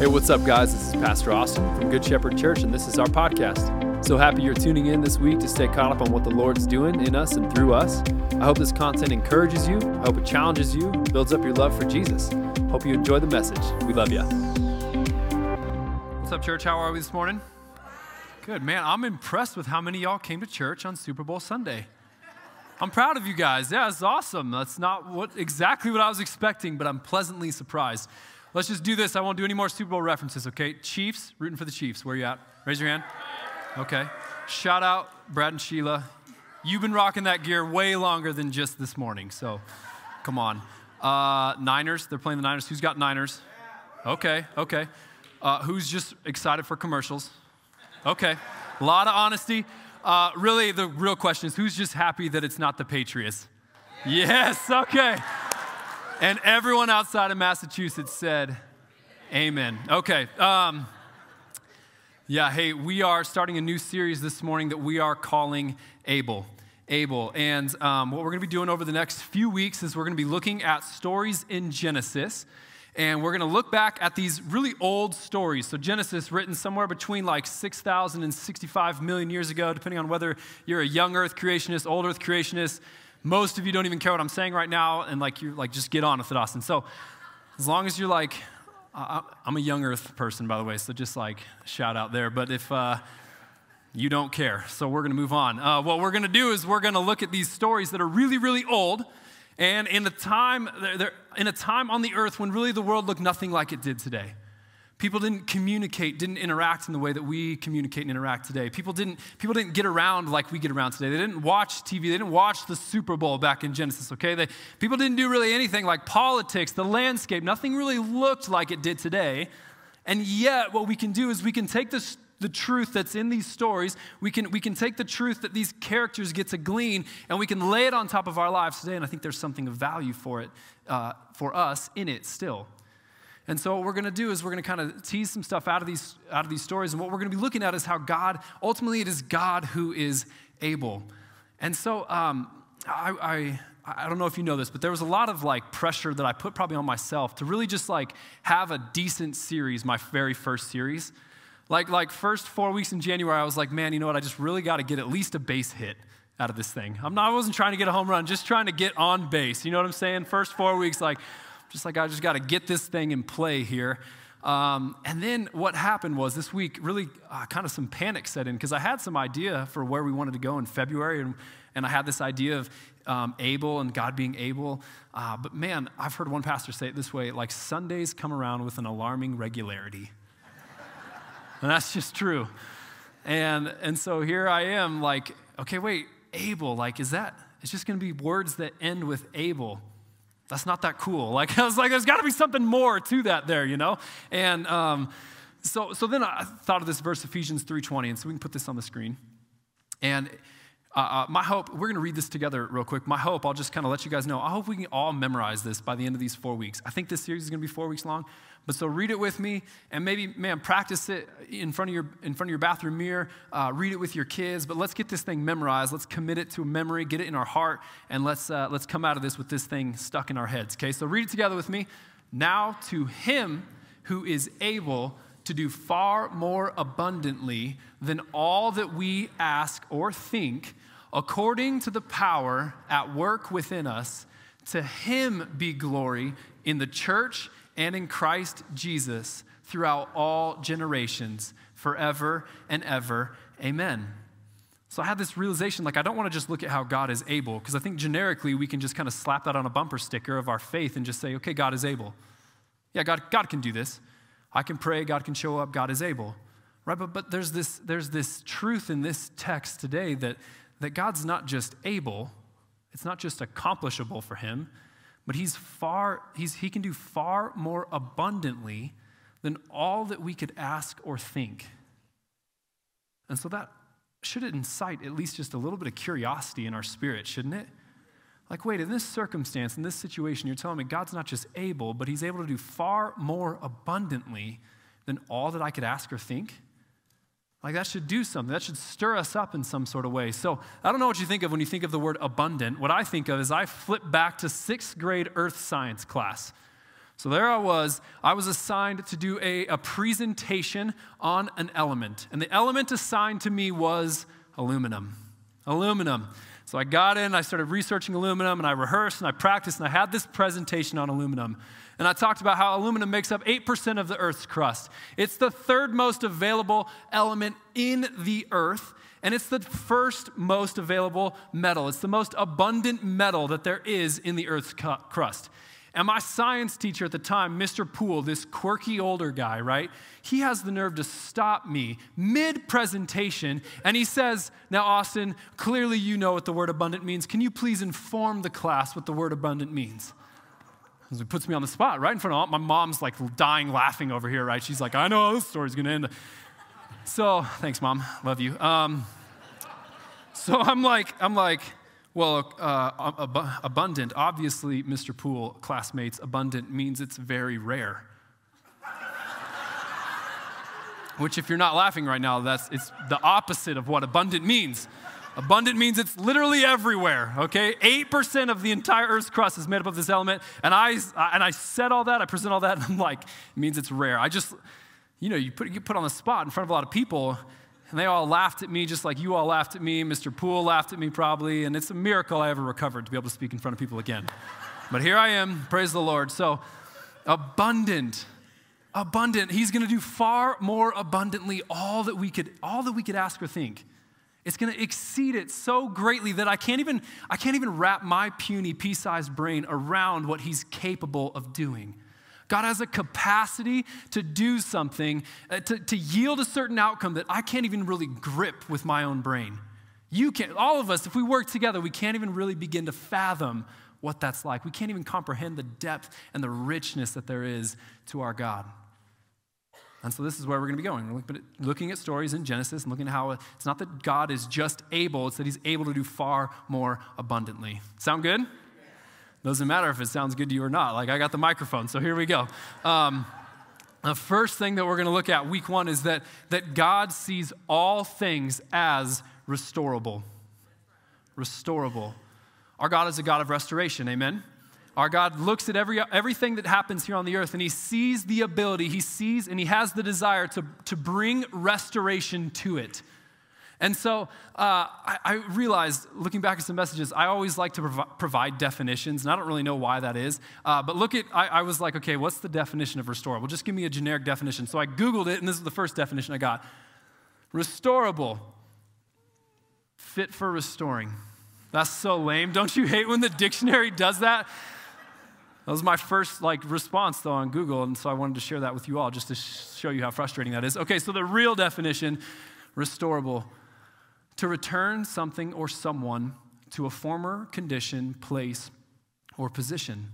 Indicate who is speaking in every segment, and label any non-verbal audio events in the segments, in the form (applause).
Speaker 1: Hey, what's up, guys? This is Pastor Austin from Good Shepherd Church, and this is our podcast. So happy you're tuning in this week to stay caught up on what the Lord's doing in us and through us. I hope this content encourages you, I hope it challenges you, builds up your love for Jesus. Hope you enjoy the message. We love you. What's up, church? How are we this morning? Good, man. I'm impressed with how many y'all came to church on Super Bowl Sunday. I'm proud of you guys. Yeah, it's awesome. That's not what exactly what I was expecting, but I'm pleasantly surprised. Let's just do this. I won't do any more Super Bowl references, okay? Chiefs, rooting for the Chiefs. Where you at? Raise your hand. Okay. Shout out Brad and Sheila. You've been rocking that gear way longer than just this morning, so come on. Uh, Niners, they're playing the Niners. Who's got Niners? Okay, okay. Uh, who's just excited for commercials? Okay. A lot of honesty. Uh, really, the real question is who's just happy that it's not the Patriots? Yes, okay. And everyone outside of Massachusetts said, Amen. Okay. Um, yeah, hey, we are starting a new series this morning that we are calling Able. Able. And um, what we're going to be doing over the next few weeks is we're going to be looking at stories in Genesis. And we're going to look back at these really old stories. So, Genesis, written somewhere between like 6,000 and 65 million years ago, depending on whether you're a young earth creationist, old earth creationist. Most of you don't even care what I'm saying right now, and like you're like, just get on with it, Austin. So, as long as you're like, I'm a young earth person, by the way, so just like shout out there. But if uh, you don't care, so we're to move on. Uh, what we're to do is we're to look at these stories that are really, really old, and in a time, they're in a time on the earth when really the world looked nothing like it did today. People didn't communicate, didn't interact in the way that we communicate and interact today. People didn't, people didn't get around like we get around today. They didn't watch TV. They didn't watch the Super Bowl back in Genesis, okay? They, people didn't do really anything like politics, the landscape. Nothing really looked like it did today. And yet, what we can do is we can take this, the truth that's in these stories, we can, we can take the truth that these characters get to glean, and we can lay it on top of our lives today. And I think there's something of value for it, uh, for us in it still. And so what we're going to do is we're going to kind of tease some stuff out of these out of these stories and what we're going to be looking at is how God ultimately it is God who is able. And so um, I, I I don't know if you know this, but there was a lot of like pressure that I put probably on myself to really just like have a decent series, my very first series. Like like first four weeks in January, I was like, man, you know what? I just really got to get at least a base hit out of this thing. I'm not, I wasn't trying to get a home run, just trying to get on base. You know what I'm saying? First four weeks, like, just like I just got to get this thing in play here. Um, and then what happened was this week, really uh, kind of some panic set in because I had some idea for where we wanted to go in February, and, and I had this idea of um, able and God being able. Uh, but man, I've heard one pastor say it this way like Sundays come around with an alarming regularity. and that's just true. And, and so here I am, like, okay, wait, able, like, is that, it's just going to be words that end with able that's not that cool. Like, (laughs) I was like, there's got to be something more to that there, you know? And um, so, so then I thought of this verse, Ephesians 3.20, and so we can put this on the screen. And uh, uh, my hope, we're going to read this together real quick. My hope, I'll just kind of let you guys know, I hope we can all memorize this by the end of these four weeks. I think this series is going to be four weeks long. But so read it with me, and maybe, man, practice it in front of your, in front of your bathroom mirror. Uh, read it with your kids. But let's get this thing memorized. Let's commit it to a memory, get it in our heart, and let's, uh, let's come out of this with this thing stuck in our heads. Okay, so read it together with me. Now to him who is able to do far more abundantly than all that we ask or think, according to the power at work within us, to him be glory in the church and in Christ Jesus throughout all generations, forever and ever. Amen. So I had this realization like, I don't want to just look at how God is able, because I think generically we can just kind of slap that on a bumper sticker of our faith and just say, okay, God is able. Yeah, God, God can do this. I can pray, God can show up, God is able. Right? But, but there's, this, there's this truth in this text today that, that God's not just able, it's not just accomplishable for him, but he's far, he's, he can do far more abundantly than all that we could ask or think. And so that should incite at least just a little bit of curiosity in our spirit, shouldn't it? Like, wait, in this circumstance, in this situation, you're telling me God's not just able, but He's able to do far more abundantly than all that I could ask or think? Like that should do something. That should stir us up in some sort of way. So I don't know what you think of when you think of the word abundant. What I think of is I flip back to sixth grade earth science class. So there I was. I was assigned to do a, a presentation on an element. And the element assigned to me was aluminum. Aluminum. So I got in, I started researching aluminum, and I rehearsed and I practiced, and I had this presentation on aluminum. And I talked about how aluminum makes up 8% of the Earth's crust. It's the third most available element in the Earth, and it's the first most available metal. It's the most abundant metal that there is in the Earth's crust. And my science teacher at the time, Mr. Poole, this quirky older guy, right? He has the nerve to stop me mid presentation and he says, Now, Austin, clearly you know what the word abundant means. Can you please inform the class what the word abundant means? He puts me on the spot right in front of all, my mom's like dying laughing over here, right? She's like, I know this story's gonna end. So, thanks, mom. Love you. Um, so I'm like, I'm like, well, uh, ab- abundant, obviously, Mr. Poole, classmates, abundant means it's very rare. (laughs) Which, if you're not laughing right now, that's it's the opposite of what abundant means. Abundant means it's literally everywhere, okay? 8% of the entire Earth's crust is made up of this element. And I, and I said all that, I present all that, and I'm like, it means it's rare. I just, you know, you put, you put on the spot in front of a lot of people, and they all laughed at me just like you all laughed at me. Mr. Poole laughed at me probably. And it's a miracle I ever recovered to be able to speak in front of people again. but here I am. Praise the Lord. So, abundant. Abundant. He's going to do far more abundantly all that we could all that we could ask or think. It's going to exceed it so greatly that I can't even I can't even wrap my puny pea-sized brain around what he's capable of doing. God has a capacity to do something, uh, to, to yield a certain outcome that I can't even really grip with my own brain. You can, all of us, if we work together, we can't even really begin to fathom what that's like. We can't even comprehend the depth and the richness that there is to our God. And so this is where we're going to be going. We're looking at stories in Genesis and looking at how it's not that God is just able, it's that he's able to do far more abundantly. Sound good? Doesn't matter if it sounds good to you or not. Like, I got the microphone, so here we go. Um, the first thing that we're going to look at week one is that, that God sees all things as restorable. Restorable. Our God is a God of restoration, amen? Our God looks at every, everything that happens here on the earth and he sees the ability, he sees and he has the desire to, to bring restoration to it. And so uh, I, I, realized, looking back at some messages, I always like to prov- provide definitions, and I don't really know why that is. Uh, but look at, I, I, was like, okay, what's the definition of restore? Well, Just give me a generic definition. So I Googled it, and this is the first definition I got Restorable, fit for restoring. That's so lame. Don't you hate when the dictionary does that? That was my first like response though on Google, and so I wanted to share that with you all just to show you how frustrating that is. Okay, so the real definition, restorable to return something or someone to a former condition, place, or position.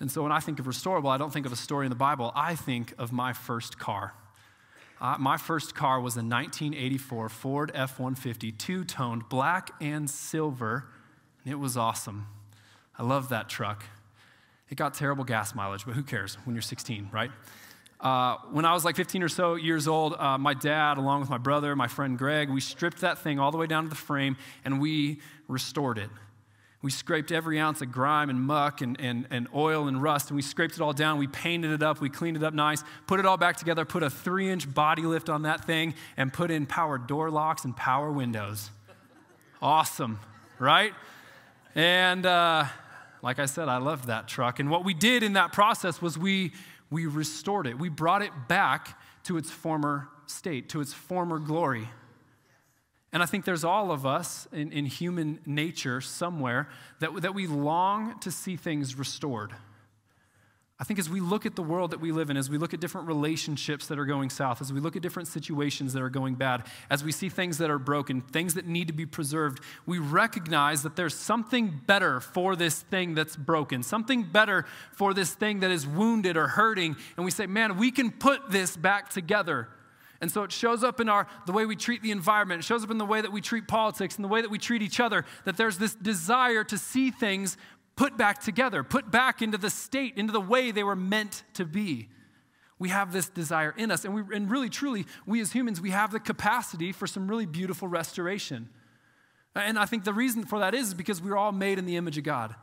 Speaker 1: And so when I think of restorable, I don't think of a story in the Bible. I think of my first car. Uh, my first car was a 1984 Ford F 150, two toned, black and silver. And it was awesome. I love that truck. It got terrible gas mileage, but who cares when you're 16, right? Uh, when I was like 15 or so years old, uh, my dad, along with my brother, my friend Greg, we stripped that thing all the way down to the frame and we restored it. We scraped every ounce of grime and muck and, and, and oil and rust, and we scraped it all down. We painted it up, we cleaned it up nice, put it all back together, put a three inch body lift on that thing, and put in power door locks and power windows. awesome, right? And uh, like I said, I loved that truck. And what we did in that process was we we restored it. We brought it back to its former state, to its former glory. And I think there's all of us in, in human nature somewhere that, that we long to see things restored. I think as we look at the world that we live in, as we look at different relationships that are going south, as we look at different situations that are going bad, as we see things that are broken, things that need to be preserved, we recognize that there's something better for this thing that's broken, something better for this thing that is wounded or hurting. And we say, man, we can put this back together. And so it shows up in our the way we treat the environment, it shows up in the way that we treat politics and the way that we treat each other, that there's this desire to see things put back together, put back into the state, into the way they were meant to be. We have this desire in us, and, we, and really, truly, we as humans, we have the capacity for some really beautiful restoration. And I think the reason for that is because we're all made in the image of God.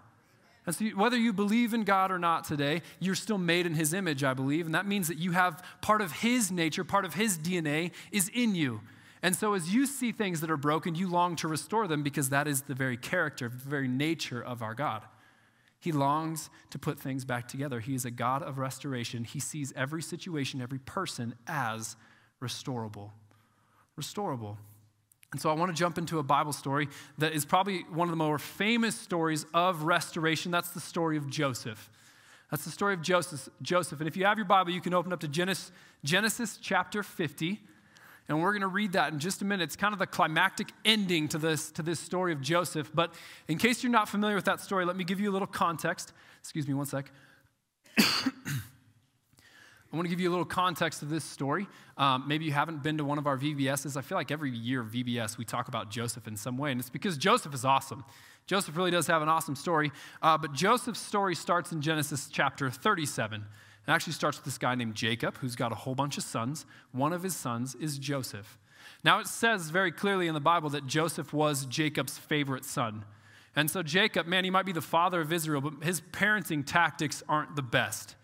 Speaker 1: And so, whether you believe in God or not today, you're still made in His image, I believe. And that means that you have part of His nature, part of His DNA is in you. And so, as you see things that are broken, you long to restore them because that is the very character, the very nature of our God. He longs to put things back together. He is a God of restoration. He sees every situation, every person as restorable. Restorable. And so I want to jump into a Bible story that is probably one of the more famous stories of restoration. That's the story of Joseph. That's the story of Joseph. Joseph. And if you have your Bible, you can open up to Genesis, Genesis chapter 50. And we're going to read that in just a minute. It's kind of the climactic ending to this, to this story of Joseph. But in case you're not familiar with that story, let me give you a little context. Excuse me one sec. (coughs) I want to give you a little context of this story. Um, maybe you haven't been to one of our VBSs. I feel like every year VBS we talk about Joseph in some way, and it's because Joseph is awesome. Joseph really does have an awesome story. Uh, but Joseph's story starts in Genesis chapter 37. It actually starts with this guy named Jacob, who's got a whole bunch of sons. One of his sons is Joseph. Now, it says very clearly in the Bible that Joseph was Jacob's favorite son. And so, Jacob, man, he might be the father of Israel, but his parenting tactics aren't the best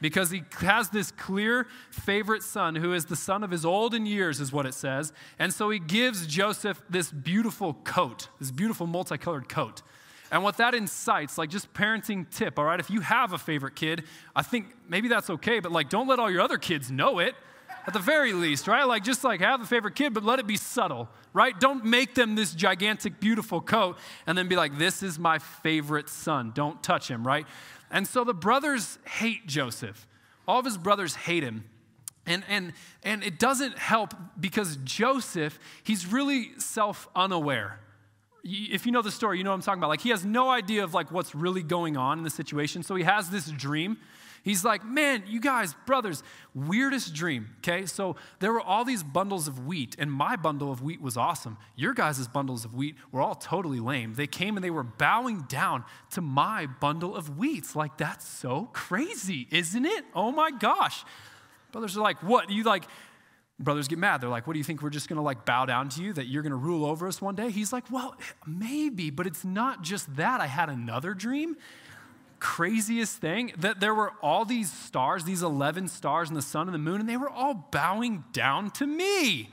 Speaker 1: because he has this clear favorite son who is the son of his olden years, is what it says. And so he gives Joseph this beautiful coat, this beautiful multicolored coat. And what that incites, like just parenting tip, all right, if you have a favorite kid, I think maybe that's okay, but like don't let all your other kids know it at the very least, right? Like just like have a favorite kid, but let it be subtle, right? Don't make them this gigantic, beautiful coat and then be like, this is my favorite son. Don't touch him, right? And so the brothers hate Joseph. All of his brothers hate him. And, and, and it doesn't help because Joseph, he's really self unaware. If you know the story, you know what I'm talking about. Like he has no idea of like what's really going on in the situation. So he has this dream He's like, man, you guys, brothers, weirdest dream, okay? So there were all these bundles of wheat, and my bundle of wheat was awesome. Your guys' bundles of wheat were all totally lame. They came and they were bowing down to my bundle of wheats. Like, that's so crazy, isn't it? Oh my gosh. Brothers are like, what? You like, brothers get mad. They're like, what do you think? We're just going to like bow down to you, that you're going to rule over us one day? He's like, well, maybe, but it's not just that. I had another dream craziest thing that there were all these stars, these 11 stars in the sun and the moon, and they were all bowing down to me.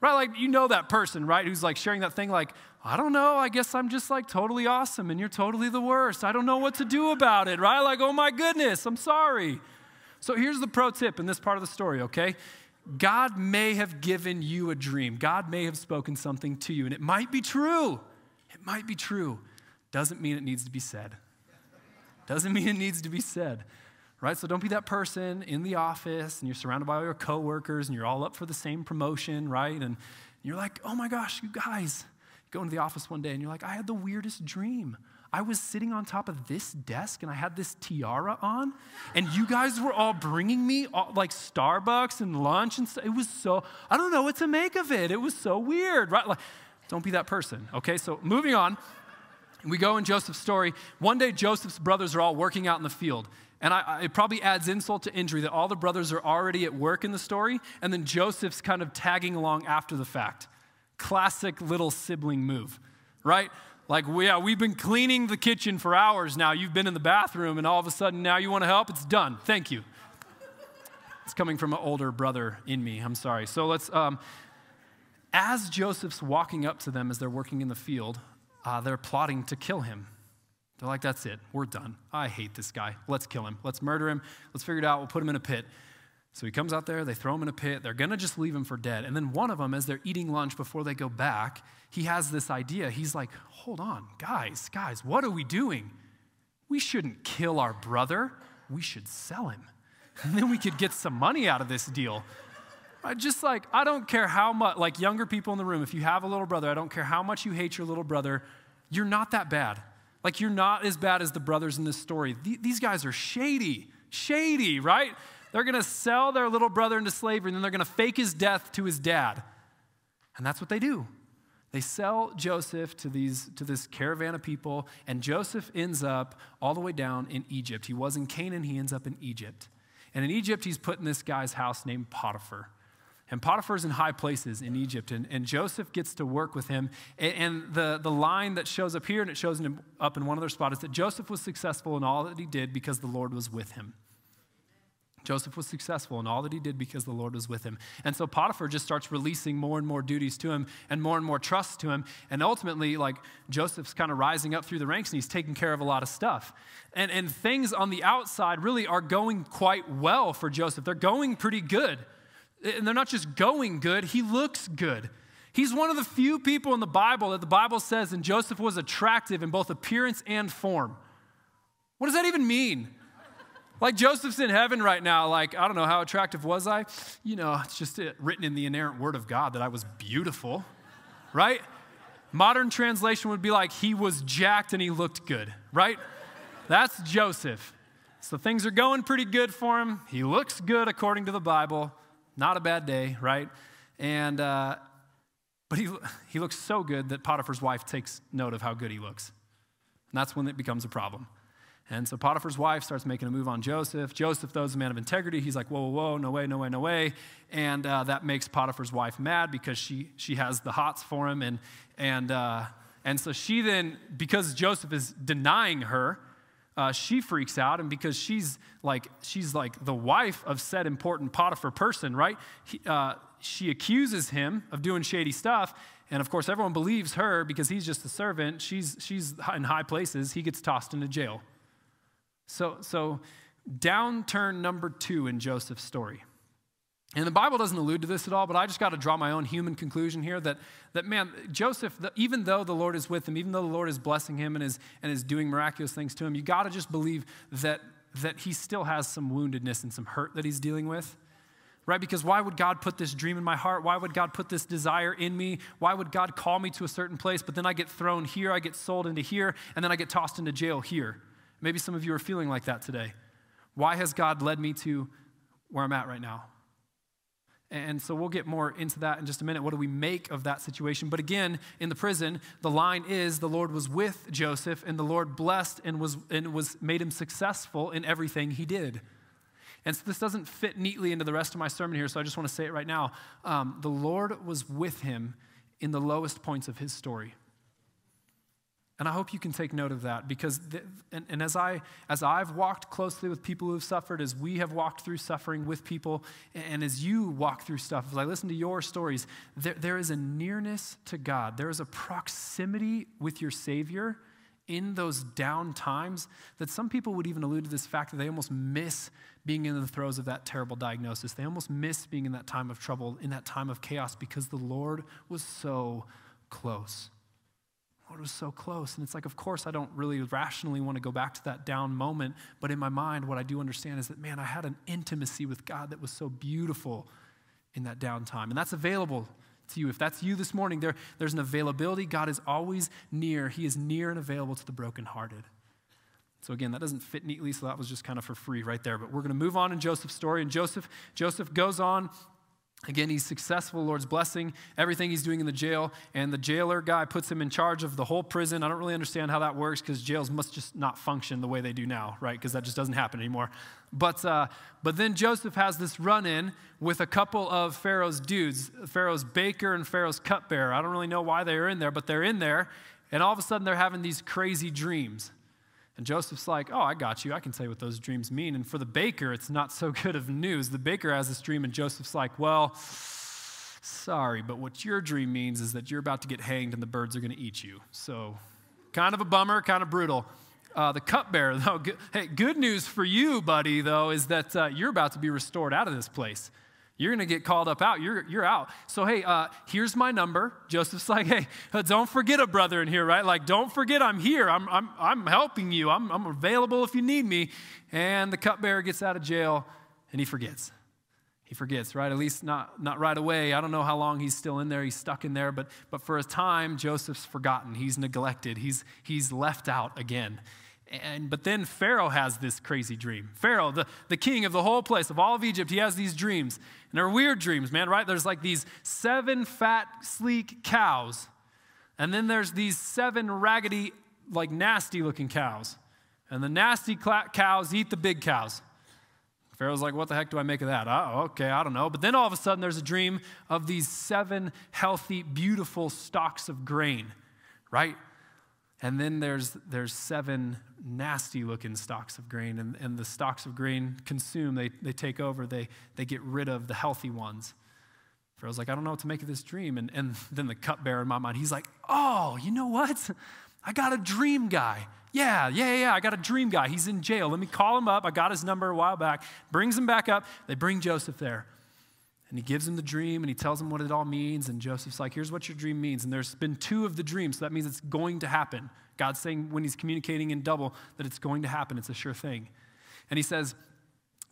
Speaker 1: Right? Like, you know that person, right? Who's like sharing that thing, like, I don't know, I guess I'm just like totally awesome and you're totally the worst. I don't know what to do about it, right? Like, oh my goodness, I'm sorry. So here's the pro tip in this part of the story, okay? God may have given you a dream. God may have spoken something to you, and it might be true. It might be true. Doesn't mean it needs to be said. Doesn't mean it needs to be said, right? So don't be that person in the office and you're surrounded by all your coworkers and you're all up for the same promotion, right? And you're like, oh my gosh, you guys, go into the office one day and you're like, I had the weirdest dream. I was sitting on top of this desk and I had this tiara on, and you guys were all bringing me all, like Starbucks and lunch and stuff. It was so, I don't know what to make of it. It was so weird, right? Like, don't be that person, okay? So moving on. We go in Joseph's story. One day, Joseph's brothers are all working out in the field. And I, it probably adds insult to injury that all the brothers are already at work in the story, and then Joseph's kind of tagging along after the fact. Classic little sibling move, right? Like, yeah, we've been cleaning the kitchen for hours now. You've been in the bathroom, and all of a sudden now you want to help? It's done. Thank you. It's coming from an older brother in me. I'm sorry. So let's, um, as Joseph's walking up to them as they're working in the field, uh, they're plotting to kill him. They're like, that's it, we're done. I hate this guy. Let's kill him. Let's murder him. Let's figure it out. We'll put him in a pit. So he comes out there, they throw him in a pit, they're gonna just leave him for dead. And then one of them, as they're eating lunch before they go back, he has this idea. He's like, hold on, guys, guys, what are we doing? We shouldn't kill our brother, we should sell him. And then we could get some money out of this deal. Just like, I don't care how much, like younger people in the room, if you have a little brother, I don't care how much you hate your little brother, you're not that bad. Like, you're not as bad as the brothers in this story. These guys are shady, shady, right? They're gonna sell their little brother into slavery and then they're gonna fake his death to his dad. And that's what they do. They sell Joseph to, these, to this caravan of people, and Joseph ends up all the way down in Egypt. He was in Canaan, he ends up in Egypt. And in Egypt, he's put in this guy's house named Potiphar. And Potiphar's in high places in Egypt, and, and Joseph gets to work with him. And, and, the, the line that shows up here, and it shows up in one other spot, is that Joseph was successful in all that he did because the Lord was with him. Joseph was successful in all that he did because the Lord was with him. And so Potiphar just starts releasing more and more duties to him and more and more trust to him. And ultimately, like Joseph's kind of rising up through the ranks and he's taking care of a lot of stuff. And, and things on the outside really are going quite well for Joseph. They're going pretty good. And they're not just going good, he looks good. He's one of the few people in the Bible that the Bible says, and Joseph was attractive in both appearance and form. What does that even mean? Like Joseph's in heaven right now. Like, I don't know, how attractive was I? You know, it's just written in the inerrant word of God that I was beautiful, right? Modern translation would be like, he was jacked and he looked good, right? That's Joseph. So things are going pretty good for him. He looks good according to the Bible. Not a bad day, right? And, uh, but he, he looks so good that Potiphar's wife takes note of how good he looks. And that's when it becomes a problem. And so Potiphar's wife starts making a move on Joseph. Joseph, though, is a man of integrity. He's like, whoa, whoa, whoa, no way, no way, no way. And uh, that makes Potiphar's wife mad because she, she has the hots for him. And, and, uh, and so she then, because Joseph is denying her, uh, she freaks out. And because she's like, she's like the wife of said important Potiphar person, right? He, uh, she accuses him of doing shady stuff. And of course, everyone believes her because he's just a servant. She's, she's in high places. He gets tossed into jail. So, so downturn number two in Joseph's story. And the Bible doesn't allude to this at all, but I just got to draw my own human conclusion here that, that man, Joseph, even though the Lord is with him, even though the Lord is blessing him and is, and is doing miraculous things to him, you got to just believe that, that he still has some woundedness and some hurt that he's dealing with. Right? Because why would God put this dream in my heart? Why would God put this desire in me? Why would God call me to a certain place, but then I get thrown here, I get sold into here, and then I get tossed into jail here? Maybe some of you are feeling like that today. Why has God led me to where I'm at right now? And so we'll get more into that in just a minute. What do we make of that situation? But again, in the prison, the line is the Lord was with Joseph, and the Lord blessed and was, and was made him successful in everything he did. And so this doesn't fit neatly into the rest of my sermon here, so I just want to say it right now. Um, the Lord was with him in the lowest points of his story. And I hope you can take note of that because, the, and, and, as, I, as I've walked closely with people who have suffered, as we have walked through suffering with people, and as you walk through stuff, as I listen to your stories, there, there is a nearness to God. There is a proximity with your Savior in those down times that some people would even allude to this fact that they almost miss being in the throes of that terrible diagnosis. They almost miss being in that time of trouble, in that time of chaos, because the Lord was so close. Oh, Lord was so close. And it's like, of course, I don't really rationally want to go back to that down moment. But in my mind, what I do understand is that, man, I had an intimacy with God that was so beautiful in that downtime. And that's available to you. If that's you this morning, there, there's an availability. God is always near, He is near and available to the brokenhearted. So again, that doesn't fit neatly, so that was just kind of for free right there. But we're going to move on in Joseph's story. And Joseph, Joseph goes on Again, he's successful, Lord's blessing, everything he's doing in the jail, and the jailer guy puts him in charge of the whole prison. I don't really understand how that works because jails must just not function the way they do now, right? Because that just doesn't happen anymore. But, uh, but then Joseph has this run in with a couple of Pharaoh's dudes Pharaoh's baker and Pharaoh's cupbearer. I don't really know why they're in there, but they're in there, and all of a sudden they're having these crazy dreams. And Joseph's like, Oh, I got you. I can tell you what those dreams mean. And for the baker, it's not so (laughs) good of news. The baker has this dream, and Joseph's like, Well, sorry, but what your dream means is that you're about to get hanged and the birds are going to eat you. So, kind of a bummer, kind of brutal. Uh, the cupbearer, though, good, (laughs) hey, good news for you, buddy, though, is that uh, you're about to be restored out of this place. You're going to get called up out. You're, you're out. So, hey, uh, here's my number. Joseph's (laughs) like, hey, uh, don't forget a brother in here, right? Like, don't forget I'm here. I'm, I'm, I'm helping you. I'm, I'm available if you need me. And the cupbearer gets out of jail and he forgets. He forgets, right? At least not, not right away. I don't know how long he's still in there. He's stuck in there. But, but for a time, Joseph's forgotten. He's neglected. He's, he's left out again. And, but then Pharaoh has this crazy dream. Pharaoh, the, the king of the whole place, of all of Egypt, he has these dreams. And they're weird dreams, man, right? There's like these seven fat, sleek cows. And then there's these seven raggedy, like nasty looking cows. And the nasty cows eat the big cows. Pharaoh's like, what the heck do I make of that? Oh, okay, I don't know. But then all of a sudden, there's a dream of these seven healthy, beautiful stalks of grain, right? And then there's, there's seven nasty looking stalks of grain, and, and the stalks of grain consume, they, they take over, they, they get rid of the healthy ones. for Pharaoh's like, I don't know what to make of this dream. And, and (laughs) then the cupbearer in my mind, he's like, oh, you know what? I got a dream guy. Yeah, yeah, yeah, I got a dream guy. He's in jail. Let me call him up. I got his number a while back. Brings him back up. They bring Joseph there. And he gives him the dream and he tells him what it all means. And Joseph's like, here's what your dream means. And there's been two of the dreams, so that means it's going to happen. God's saying when he's communicating in double that it's going to happen, it's a sure thing. And he says,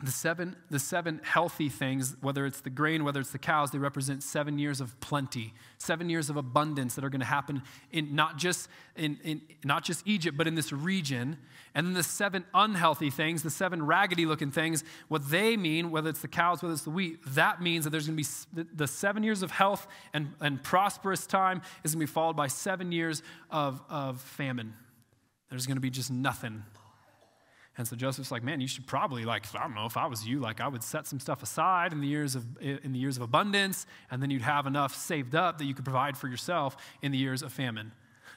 Speaker 1: the seven, the seven healthy things, whether it's the grain, whether it's the cows, they represent seven years of plenty, seven years of abundance that are going to happen in not just in, in not just Egypt, but in this region. And then the seven unhealthy things, the seven raggedy looking things, what they mean, whether it's the cows, whether it's the wheat, that means that there's going to be the seven years of health and, and prosperous time is going to be followed by seven years of, of famine. There's going to be just nothing and so Joseph's like, man, you should probably like, I don't know, if I was you, like I would set some stuff aside in the years of in the years of abundance, and then you'd have enough saved up that you could provide for yourself in the years of famine.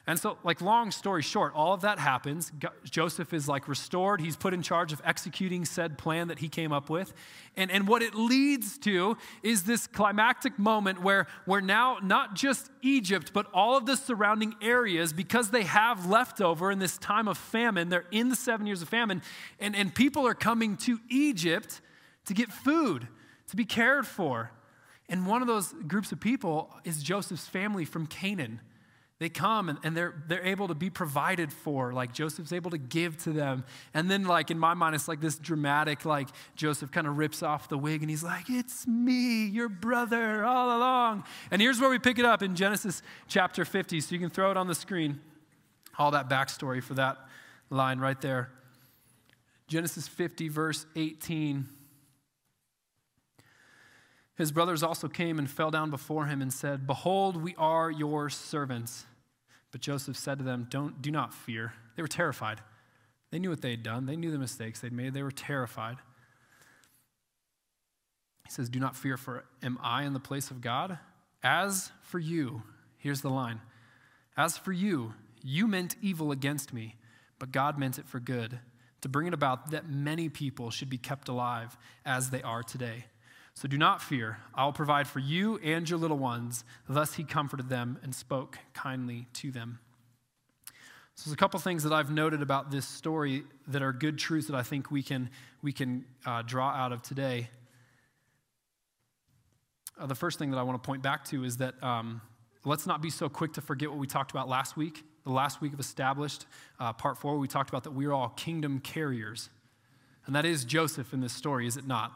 Speaker 1: And so, like, long story short, all of that happens. Joseph is like restored. He's put in charge of executing said plan that he came up with. And, and what it leads to is this climactic moment where, where now not just Egypt, but all of the surrounding areas, because they have leftover in this time of famine, they're in the seven years of famine, and, and people are coming to Egypt to get food, to be cared for. And one of those groups of people is Joseph's family from Canaan. They come and, and, they're, they're able to be provided for. Like Joseph's able to give to them. And then, like, in my mind, it's like this dramatic, like, Joseph kind of rips off the wig and he's like, It's me, your brother, all along. And here's where we pick it up in Genesis chapter 50. So you can throw it on the screen, all that backstory for that line right there. Genesis 50, verse 18. His brothers also came and fell down before him and said, Behold, we are your servants. But Joseph said to them, Don't, Do not fear. They were terrified. They knew what they had done, they knew the mistakes they'd made. They were terrified. He says, Do not fear, for am I in the place of God? As for you, here's the line As for you, you meant evil against me, but God meant it for good, to bring it about that many people should be kept alive as they are today. So do not fear. I will provide for you and your little ones. Thus he comforted them and spoke kindly to them. So there's a couple things that I've noted about this story that are good truths that I think we can, we can uh, draw out of today. Uh, the first thing that I want to point back to is that um, let's not be so quick to forget what we talked about last week. The last week of Established, uh, part four, we talked about that we are all kingdom carriers. And that is Joseph in this story, is it not?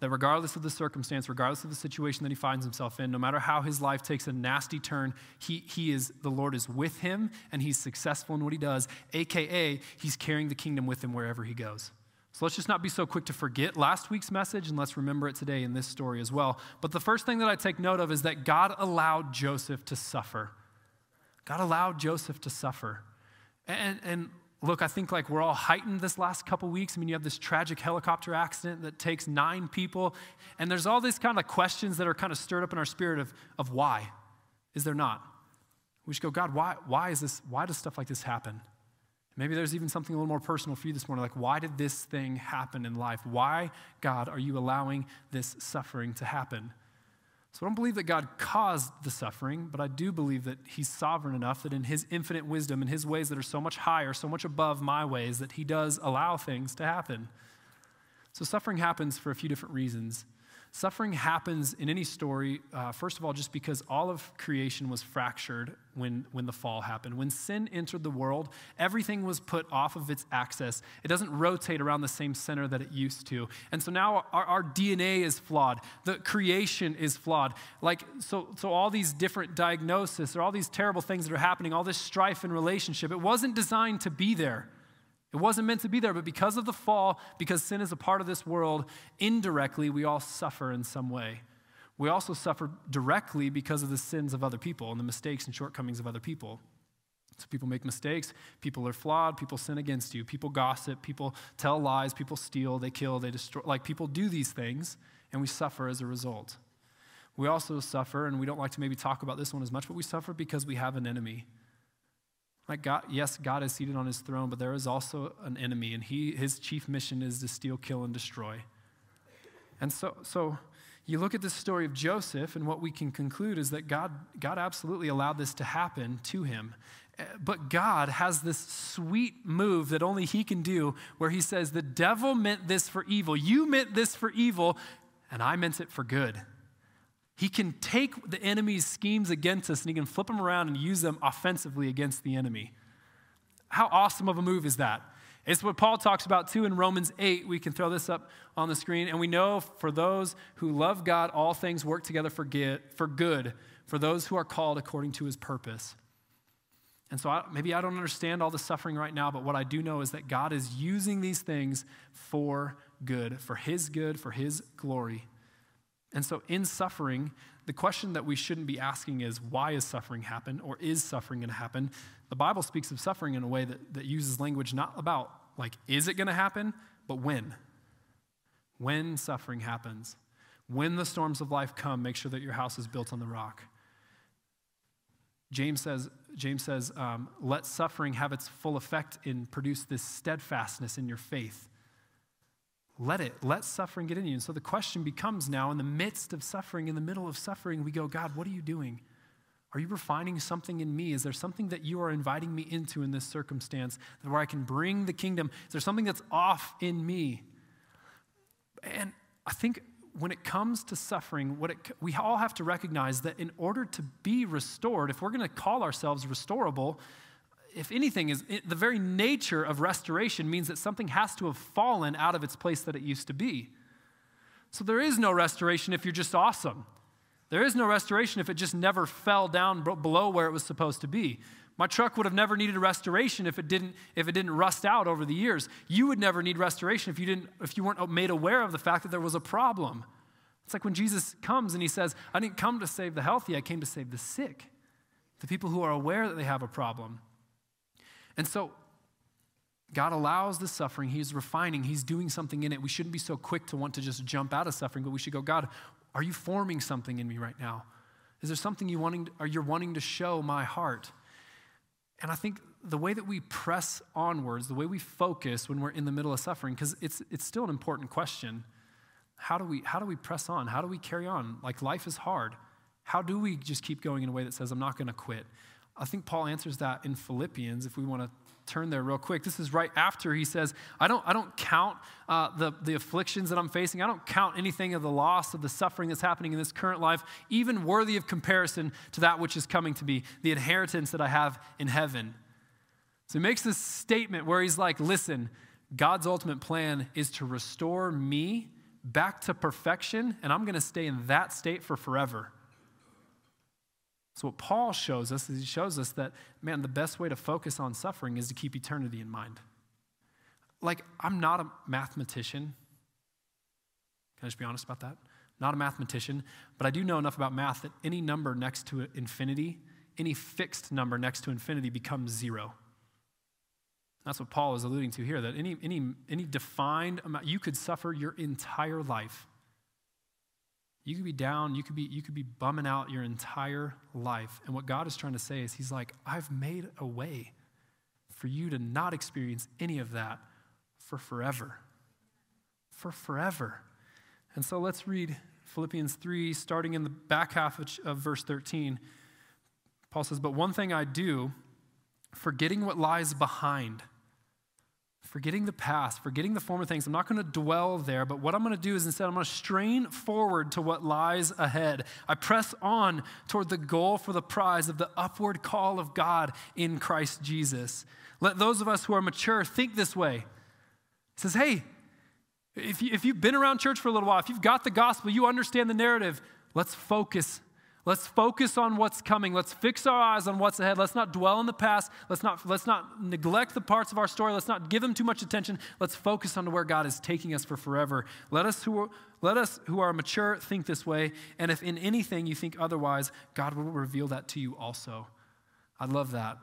Speaker 1: That regardless of the circumstance, regardless of the situation that he finds himself in, no matter how his life takes a nasty turn, he, he is, the Lord is with him and he's successful in what he does, aka he's carrying the kingdom with him wherever he goes. So let's just not be so quick to forget last week's message and let's remember it today in this story as well. But the first thing that I take note of is that God allowed Joseph to suffer. God allowed Joseph to suffer. And, and look, I think like we're all heightened this last couple weeks. I mean, you have this tragic helicopter accident that takes nine people, and there's all these kind of questions that are kind of stirred up in our spirit of, of why. Is there not? We should go, God, why, why is this, why does stuff like this happen? Maybe there's even something a little more personal for you this morning, like why did this thing happen in life? Why, God, are you allowing this suffering to happen? So I don't believe that God caused the suffering, but I do believe that He's sovereign enough that in His infinite wisdom, in His ways that are so much higher, so much above my ways, that He does allow things to happen. So suffering happens for a few different reasons. Suffering happens in any story, uh, first of all, just because all of creation was fractured when, when the fall happened. When sin entered the world, everything was put off of its axis. It doesn't rotate around the same center that it used to. And so now our, our DNA is flawed. The creation is flawed. Like, so, so all these different diagnoses or all these terrible things that are happening, all this strife in relationship, it wasn't designed to be there. It wasn't meant to be there, but because of the fall, because sin is a part of this world, indirectly, we all suffer in some way. We also suffer directly because of the sins of other people and the mistakes and shortcomings of other people. So people make mistakes, people are flawed, people sin against you, people gossip, people tell lies, people steal, they kill, they destroy. Like people do these things, and we suffer as a result. We also suffer, and we don't like to maybe talk about this one as much, but we suffer because we have an enemy. Like God, yes, God is seated on his throne, but there is also an enemy, and he, his chief mission is to steal, kill, and destroy. And so, so you look at the story of Joseph, and what we can conclude is that God, God absolutely allowed this to happen to him. Eh, but God has this sweet move that only He can do where He says, The devil meant this for evil. You meant this for evil, and I meant it for good. He can take the enemy's schemes against us and he can flip them around and use them offensively against the enemy. How awesome of a move is that? It's what Paul talks about too in Romans 8. We can throw this up on the screen. And we know for those who love God, all things work together for good, for those who are called according to his purpose. And so I, maybe I don't understand all the suffering right now, but what I do know is that God is using these things for good, for his good, for his glory. And so, in suffering, the question that we shouldn't be asking is why is suffering happen or is suffering going to happen? The Bible speaks of suffering in a way that, that uses language not about like, is it going to happen, but when. When suffering happens, when the storms of life come, make sure that your house is built on the rock. James says, James says um, let suffering have its full effect and produce this steadfastness in your faith. Let it, let suffering get in you. And so the question becomes now, in the midst of suffering, in the middle of suffering, we go, God, what are you doing? Are you refining something in me? Is there something that you are inviting me into in this circumstance that where I can bring the kingdom? Is there something that's off in me? And I think when it comes to suffering, what it, we all have to recognize that in order to be restored, if we're going to call ourselves restorable, if anything, is the very nature of restoration means that something has to have fallen out of its place that it used to be. So there is no restoration if you're just awesome. There is no restoration if it just never fell down below where it was supposed to be. My truck would have never needed restoration if it didn't if it didn't rust out over the years. You would never need restoration if you didn't if you weren't made aware of the fact that there was a problem. It's like when Jesus comes and he says, "I didn't come to save the healthy, I came to save the sick." The people who are aware that they have a problem. And so God allows the suffering. He's refining, He's doing something in it. We shouldn't be so quick to want to just jump out of suffering, but we should go, God, are you forming something in me right now? Is there something you wanting, are you wanting to show my heart? And I think the way that we press onwards, the way we focus when we're in the middle of suffering, because it's, it's still an important question. How do, we, how do we press on? How do we carry on? Like life is hard. How do we just keep going in a way that says, I'm not going to quit? I think Paul answers that in Philippians, if we want to turn there real quick. This is right after he says, I don't, I don't count uh, the, the afflictions that I'm facing. I don't count anything of the loss, of the suffering that's happening in this current life, even worthy of comparison to that which is coming to be, the inheritance that I have in heaven. So he makes this statement where he's like, listen, God's ultimate plan is to restore me back to perfection, and I'm going to stay in that state for forever. So, what Paul shows us is he shows us that, man, the best way to focus on suffering is to keep eternity in mind. Like, I'm not a mathematician. Can I just be honest about that? Not a mathematician, but I do know enough about math that any number next to infinity, any fixed number next to infinity becomes zero. That's what Paul is alluding to here that any, any, any defined amount, you could suffer your entire life you could be down, you could be, you could be bumming out your entire life. And what God is trying to say is, He's like, I've made a way for you to not experience any of that for forever. For forever. And so let's read Philippians 3, starting in the back half of, of verse 13. Paul says, But one thing I do, forgetting what lies behind forgetting the past, forgetting the former things. I'm not going to dwell there, but what I'm going to do is instead, I'm going to strain forward to what lies ahead. I press on toward the goal for the prize of the upward call of God in Christ Jesus. Let those of us who are mature think this way. It says, hey, if, you, if you've been around church for a little while, if you've got the gospel, you understand the narrative, let's focus Let's focus on what's coming. Let's fix our eyes on what's ahead. Let's not dwell in the past. Let's not, let's not neglect the parts of our story. Let's not give them too much attention. Let's focus on where God is taking us for forever. Let us who are, let us who are mature think this way. And if in anything you think otherwise, God will reveal that to you also. I love that.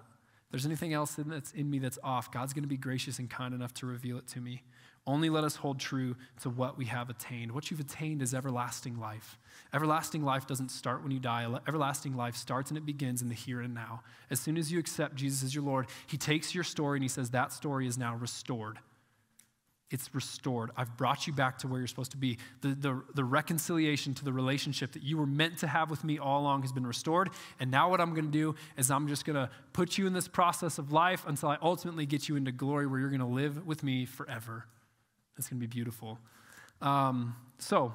Speaker 1: If there's anything else that's in me that's off, God's going to be gracious and kind enough to reveal it to me. Only let us hold true to what we have attained. What you've attained is everlasting life. Everlasting life doesn't start when you die. Everlasting life starts and it begins in the here and now. As soon as you accept Jesus as your Lord, He takes your story and He says, That story is now restored. It's restored. I've brought you back to where you're supposed to be. The, the, the reconciliation to the relationship that you were meant to have with me all along has been restored. And now, what I'm going to do is I'm just going to put you in this process of life until I ultimately get you into glory where you're going to live with me forever. It's going to be beautiful. Um, so,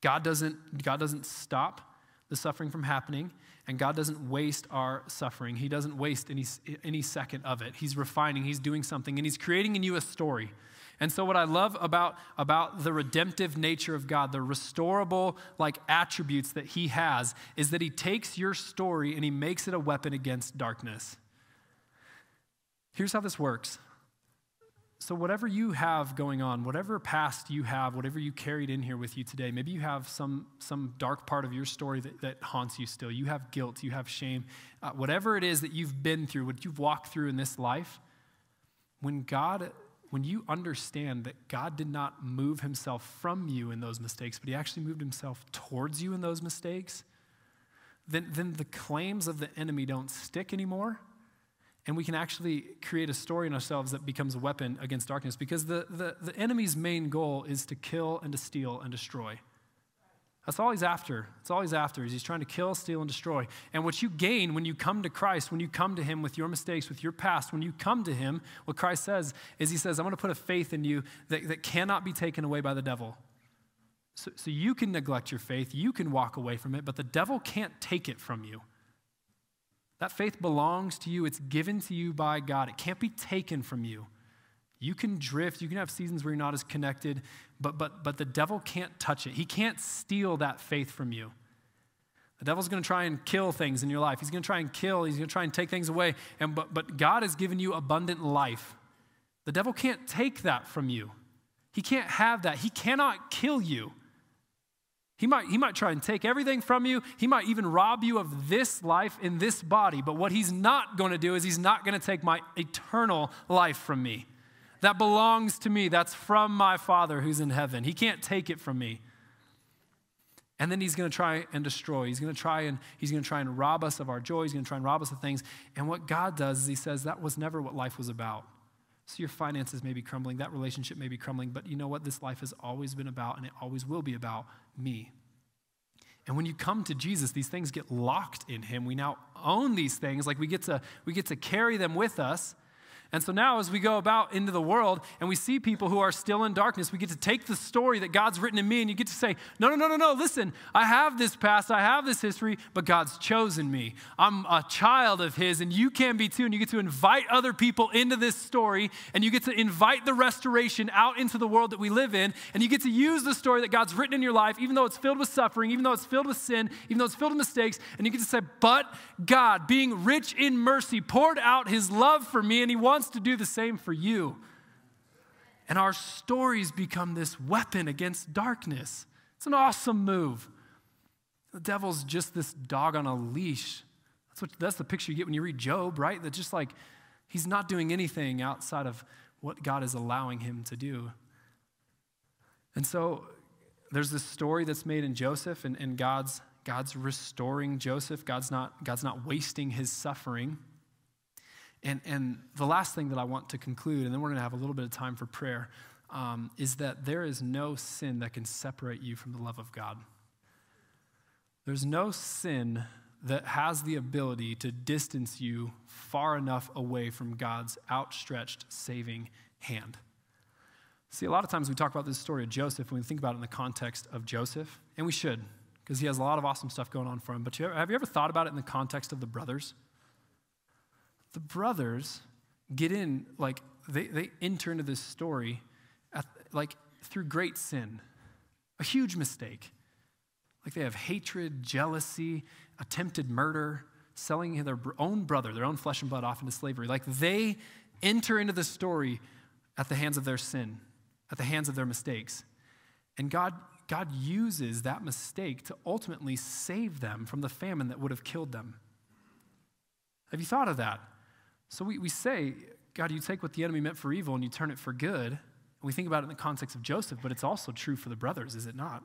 Speaker 1: God doesn't, God doesn't stop the suffering from happening, and God doesn't waste our suffering. He doesn't waste any, any second of it. He's refining, He's doing something, and He's creating in you a story. And so, what I love about, about the redemptive nature of God, the restorable like attributes that He has, is that He takes your story and He makes it a weapon against darkness. Here's how this works so, whatever you have going on, whatever past you have, whatever you carried in here with you today, maybe you have some, some dark part of your story that, that haunts you still. You have guilt, you have shame. Uh, whatever it is that you've been through, what you've walked through in this life, when God, when you understand that God did not move himself from you in those mistakes, but he actually moved himself towards you in those mistakes, then, then the claims of the enemy don't stick anymore and we can actually create a story in ourselves that becomes a weapon against darkness because the, the, the enemy's main goal is to kill and to steal and destroy. That's all he's after. That's all he's after is he's trying to kill, steal, and destroy. And what you gain when you come to Christ, when you come to him with your mistakes, with your past, when you come to him, what Christ says is he says, I'm going to put a faith in you that, that cannot be taken away by the devil. So, so you can neglect your faith, you can walk away from it, but the devil can't take it from you. That faith belongs to you, it's given to you by God. It can't be taken from you. You can drift, you can have seasons where you're not as connected, but, but, but the devil can't touch it. He can't steal that faith from you. The devil's going to try and kill things in your life. He's going to try and kill, he's going to try and take things away. And, but, but God has given you abundant life. The devil can't take that from you. He can't have that. He cannot kill you. He might, he might try and take everything from you. He might even rob you of this life in this body. But what he's not going to do is he's not going to take my eternal life from me. That belongs to me. That's from my Father who's in heaven. He can't take it from me. And then he's going to try and destroy. He's going to try and he's going to try and rob us of our joy. He's going to try and rob us of things. And what God does is he says that was never what life was about. So your finances may be crumbling, that relationship may be crumbling, but you know what this life has always been about and it always will be about me. And when you come to Jesus, these things get locked in him. We now own these things, like we get to we get to carry them with us and so now, as we go about into the world and we see people who are still in darkness, we get to take the story that God's written in me and you get to say, No, no, no, no, no, listen, I have this past, I have this history, but God's chosen me. I'm a child of His, and you can be too. And you get to invite other people into this story and you get to invite the restoration out into the world that we live in. And you get to use the story that God's written in your life, even though it's filled with suffering, even though it's filled with sin, even though it's filled with mistakes. And you get to say, But God, being rich in mercy, poured out His love for me, and He wants wants to do the same for you. And our stories become this weapon against darkness. It's an awesome move. The devil's just this dog on a leash. That's, what, that's the picture you get when you read Job, right? That just like he's not doing anything outside of what God is allowing him to do. And so there's this story that's made in Joseph, and, and God's, God's restoring Joseph. God's not, God's not wasting his suffering. And, and the last thing that I want to conclude, and then we're going to have a little bit of time for prayer, um, is that there is no sin that can separate you from the love of God. There's no sin that has the ability to distance you far enough away from God's outstretched saving hand. See, a lot of times we talk about this story of Joseph when we think about it in the context of Joseph, and we should, because he has a lot of awesome stuff going on for him. But have you ever thought about it in the context of the brothers? The brothers get in, like, they, they enter into this story, at, like, through great sin, a huge mistake. Like, they have hatred, jealousy, attempted murder, selling their own brother, their own flesh and blood, off into slavery. Like, they enter into the story at the hands of their sin, at the hands of their mistakes. And God, God uses that mistake to ultimately save them from the famine that would have killed them. Have you thought of that? So we, we say, God, you take what the enemy meant for evil and you turn it for good. We think about it in the context of Joseph, but it's also true for the brothers, is it not?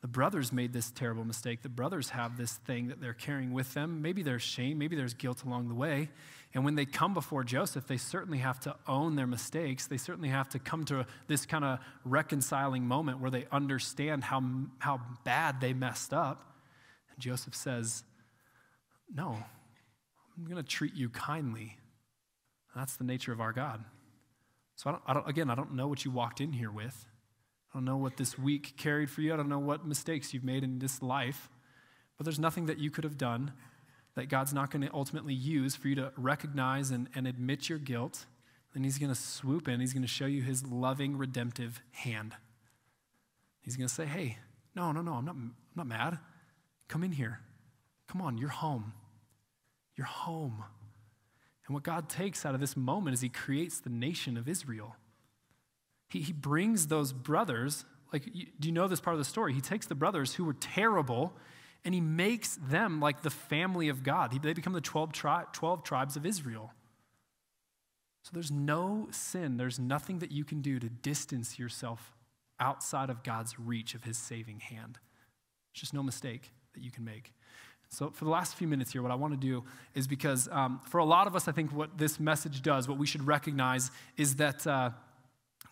Speaker 1: The brothers made this terrible mistake. The brothers have this thing that they're carrying with them. Maybe there's shame, maybe there's guilt along the way. And when they come before Joseph, they certainly have to own their mistakes. They certainly have to come to this kind of reconciling moment where they understand how, how bad they messed up. And Joseph says, No, I'm going to treat you kindly. That's the nature of our God. So, I don't, I don't, again, I don't know what you walked in here with. I don't know what this week carried for you. I don't know what mistakes you've made in this life. But there's nothing that you could have done that God's not going to ultimately use for you to recognize and, and admit your guilt. And He's going to swoop in. He's going to show you His loving, redemptive hand. He's going to say, hey, no, no, no, I'm not, I'm not mad. Come in here. Come on, you're home. You're home. And what God takes out of this moment is He creates the nation of Israel. He, he brings those brothers, like, do you know this part of the story? He takes the brothers who were terrible and He makes them like the family of God. He, they become the 12, tri- 12 tribes of Israel. So there's no sin, there's nothing that you can do to distance yourself outside of God's reach of His saving hand. It's just no mistake that you can make. So, for the last few minutes here, what I want to do is because um, for a lot of us, I think what this message does, what we should recognize is that uh,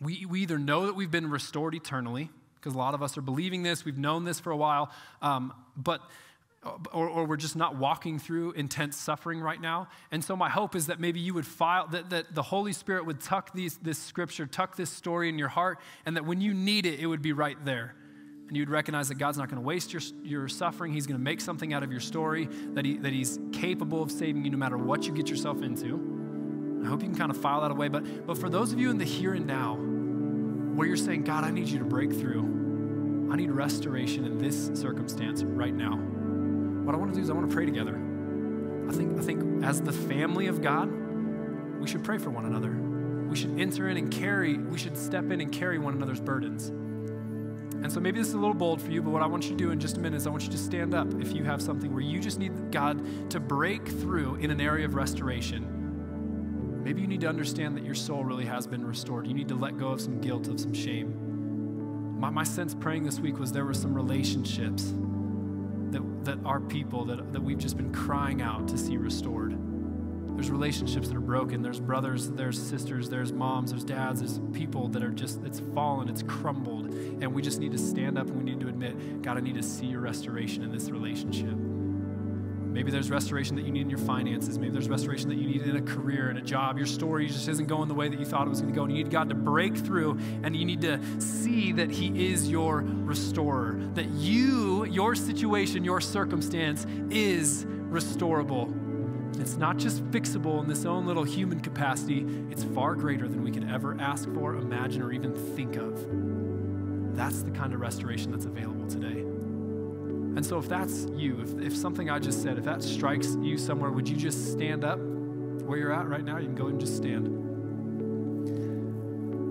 Speaker 1: we, we either know that we've been restored eternally, because a lot of us are believing this, we've known this for a while, um, but or, or, we're just not walking through intense suffering right now. And so my hope is that maybe you would file, that, that the Holy Spirit would tuck these, this scripture, tuck this story in your heart, and that when you need it, it would be right there and you'd recognize that God's not going to waste your, your suffering. He's going to make something out of your story, that, he, that He's capable of saving you no matter what you get yourself into. I hope you can kind of file that away. But, but for those of you in the here and now, where you're saying, God, I need you to break through, I need restoration in this circumstance right now. What I want to do is I want to pray together. I think, I think as the family of God, we should pray for one another. We should enter in and carry, we should step in and carry one another's burdens. And so maybe this is a little bold for you, but what I want you to do in just a minute is I want you to stand up if you have something where you just need God to break through in an area of restoration. Maybe you need to understand that your soul really has been restored. You need to let go of some guilt, of some shame. My, my sense praying this week was there were some relationships that, that our people, that, that we've just been crying out to see restored. There's relationships that are broken. There's brothers, there's sisters, there's moms, there's dads, there's people that are just, it's fallen, it's crumbled. And we just need to stand up and we need to admit, God, I need to see your restoration in this relationship. Maybe there's restoration that you need in your finances. Maybe there's restoration that you need in a career, in a job. Your story just isn't going the way that you thought it was going to go. And you need God to break through and you need to see that He is your restorer. That you, your situation, your circumstance is restorable. It's not just fixable in this own little human capacity, it's far greater than we could ever ask for, imagine, or even think of. That's the kind of restoration that's available today. And so, if that's you, if, if something I just said, if that strikes you somewhere, would you just stand up where you're at right now? You can go and just stand.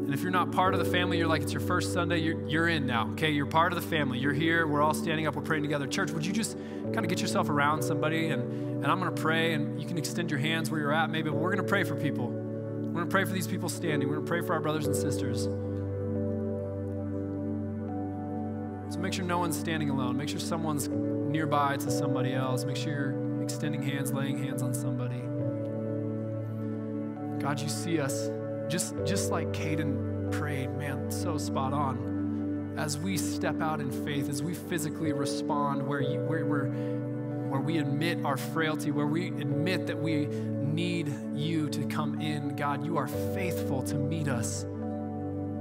Speaker 1: And if you're not part of the family, you're like, it's your first Sunday, you're, you're in now, okay? You're part of the family. You're here. We're all standing up. We're praying together. Church, would you just kind of get yourself around somebody and and I'm going to pray, and you can extend your hands where you're at, maybe, but we're going to pray for people. We're going to pray for these people standing. We're going to pray for our brothers and sisters. So make sure no one's standing alone. Make sure someone's nearby to somebody else. Make sure you're extending hands, laying hands on somebody. God, you see us just, just like Caden prayed, man, so spot on. As we step out in faith, as we physically respond where, you, where we're where we admit our frailty, where we admit that we need you to come in. God, you are faithful to meet us,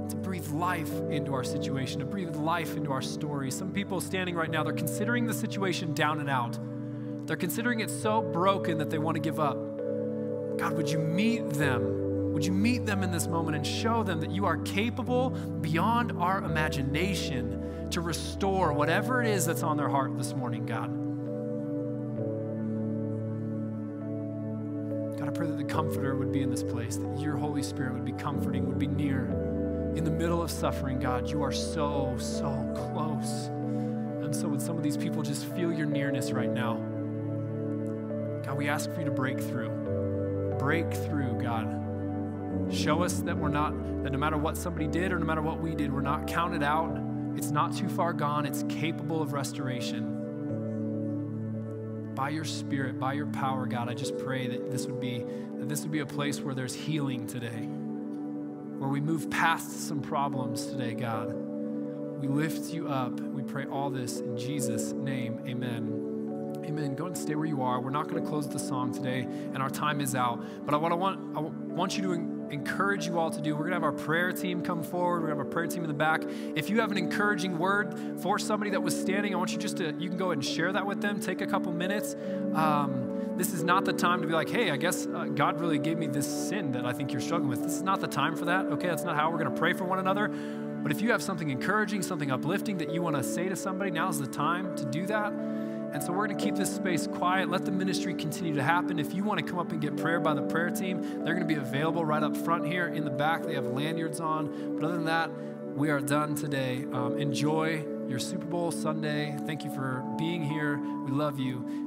Speaker 1: to breathe life into our situation, to breathe life into our story. Some people standing right now, they're considering the situation down and out. They're considering it so broken that they want to give up. God, would you meet them? Would you meet them in this moment and show them that you are capable beyond our imagination to restore whatever it is that's on their heart this morning, God? God, I pray that the Comforter would be in this place, that your Holy Spirit would be comforting, would be near. In the middle of suffering, God, you are so, so close. And so, would some of these people just feel your nearness right now? God, we ask for you to break through. break through, God. Show us that we're not, that no matter what somebody did or no matter what we did, we're not counted out. It's not too far gone. It's capable of restoration. By your spirit, by your power, God, I just pray that this would be that this would be a place where there's healing today. Where we move past some problems today, God. We lift you up. We pray all this in Jesus' name. Amen. Amen. Go and stay where you are. We're not going to close the song today, and our time is out. But want, I want, I want you to encourage you all to do. We're going to have our prayer team come forward. We're going to have a prayer team in the back. If you have an encouraging word for somebody that was standing, I want you just to, you can go ahead and share that with them. Take a couple minutes. Um, this is not the time to be like, hey, I guess uh, God really gave me this sin that I think you're struggling with. This is not the time for that. Okay, that's not how we're going to pray for one another. But if you have something encouraging, something uplifting that you want to say to somebody, now's the time to do that. And so we're going to keep this space quiet. Let the ministry continue to happen. If you want to come up and get prayer by the prayer team, they're going to be available right up front here in the back. They have lanyards on. But other than that, we are done today. Um, enjoy your Super Bowl Sunday. Thank you for being here. We love you,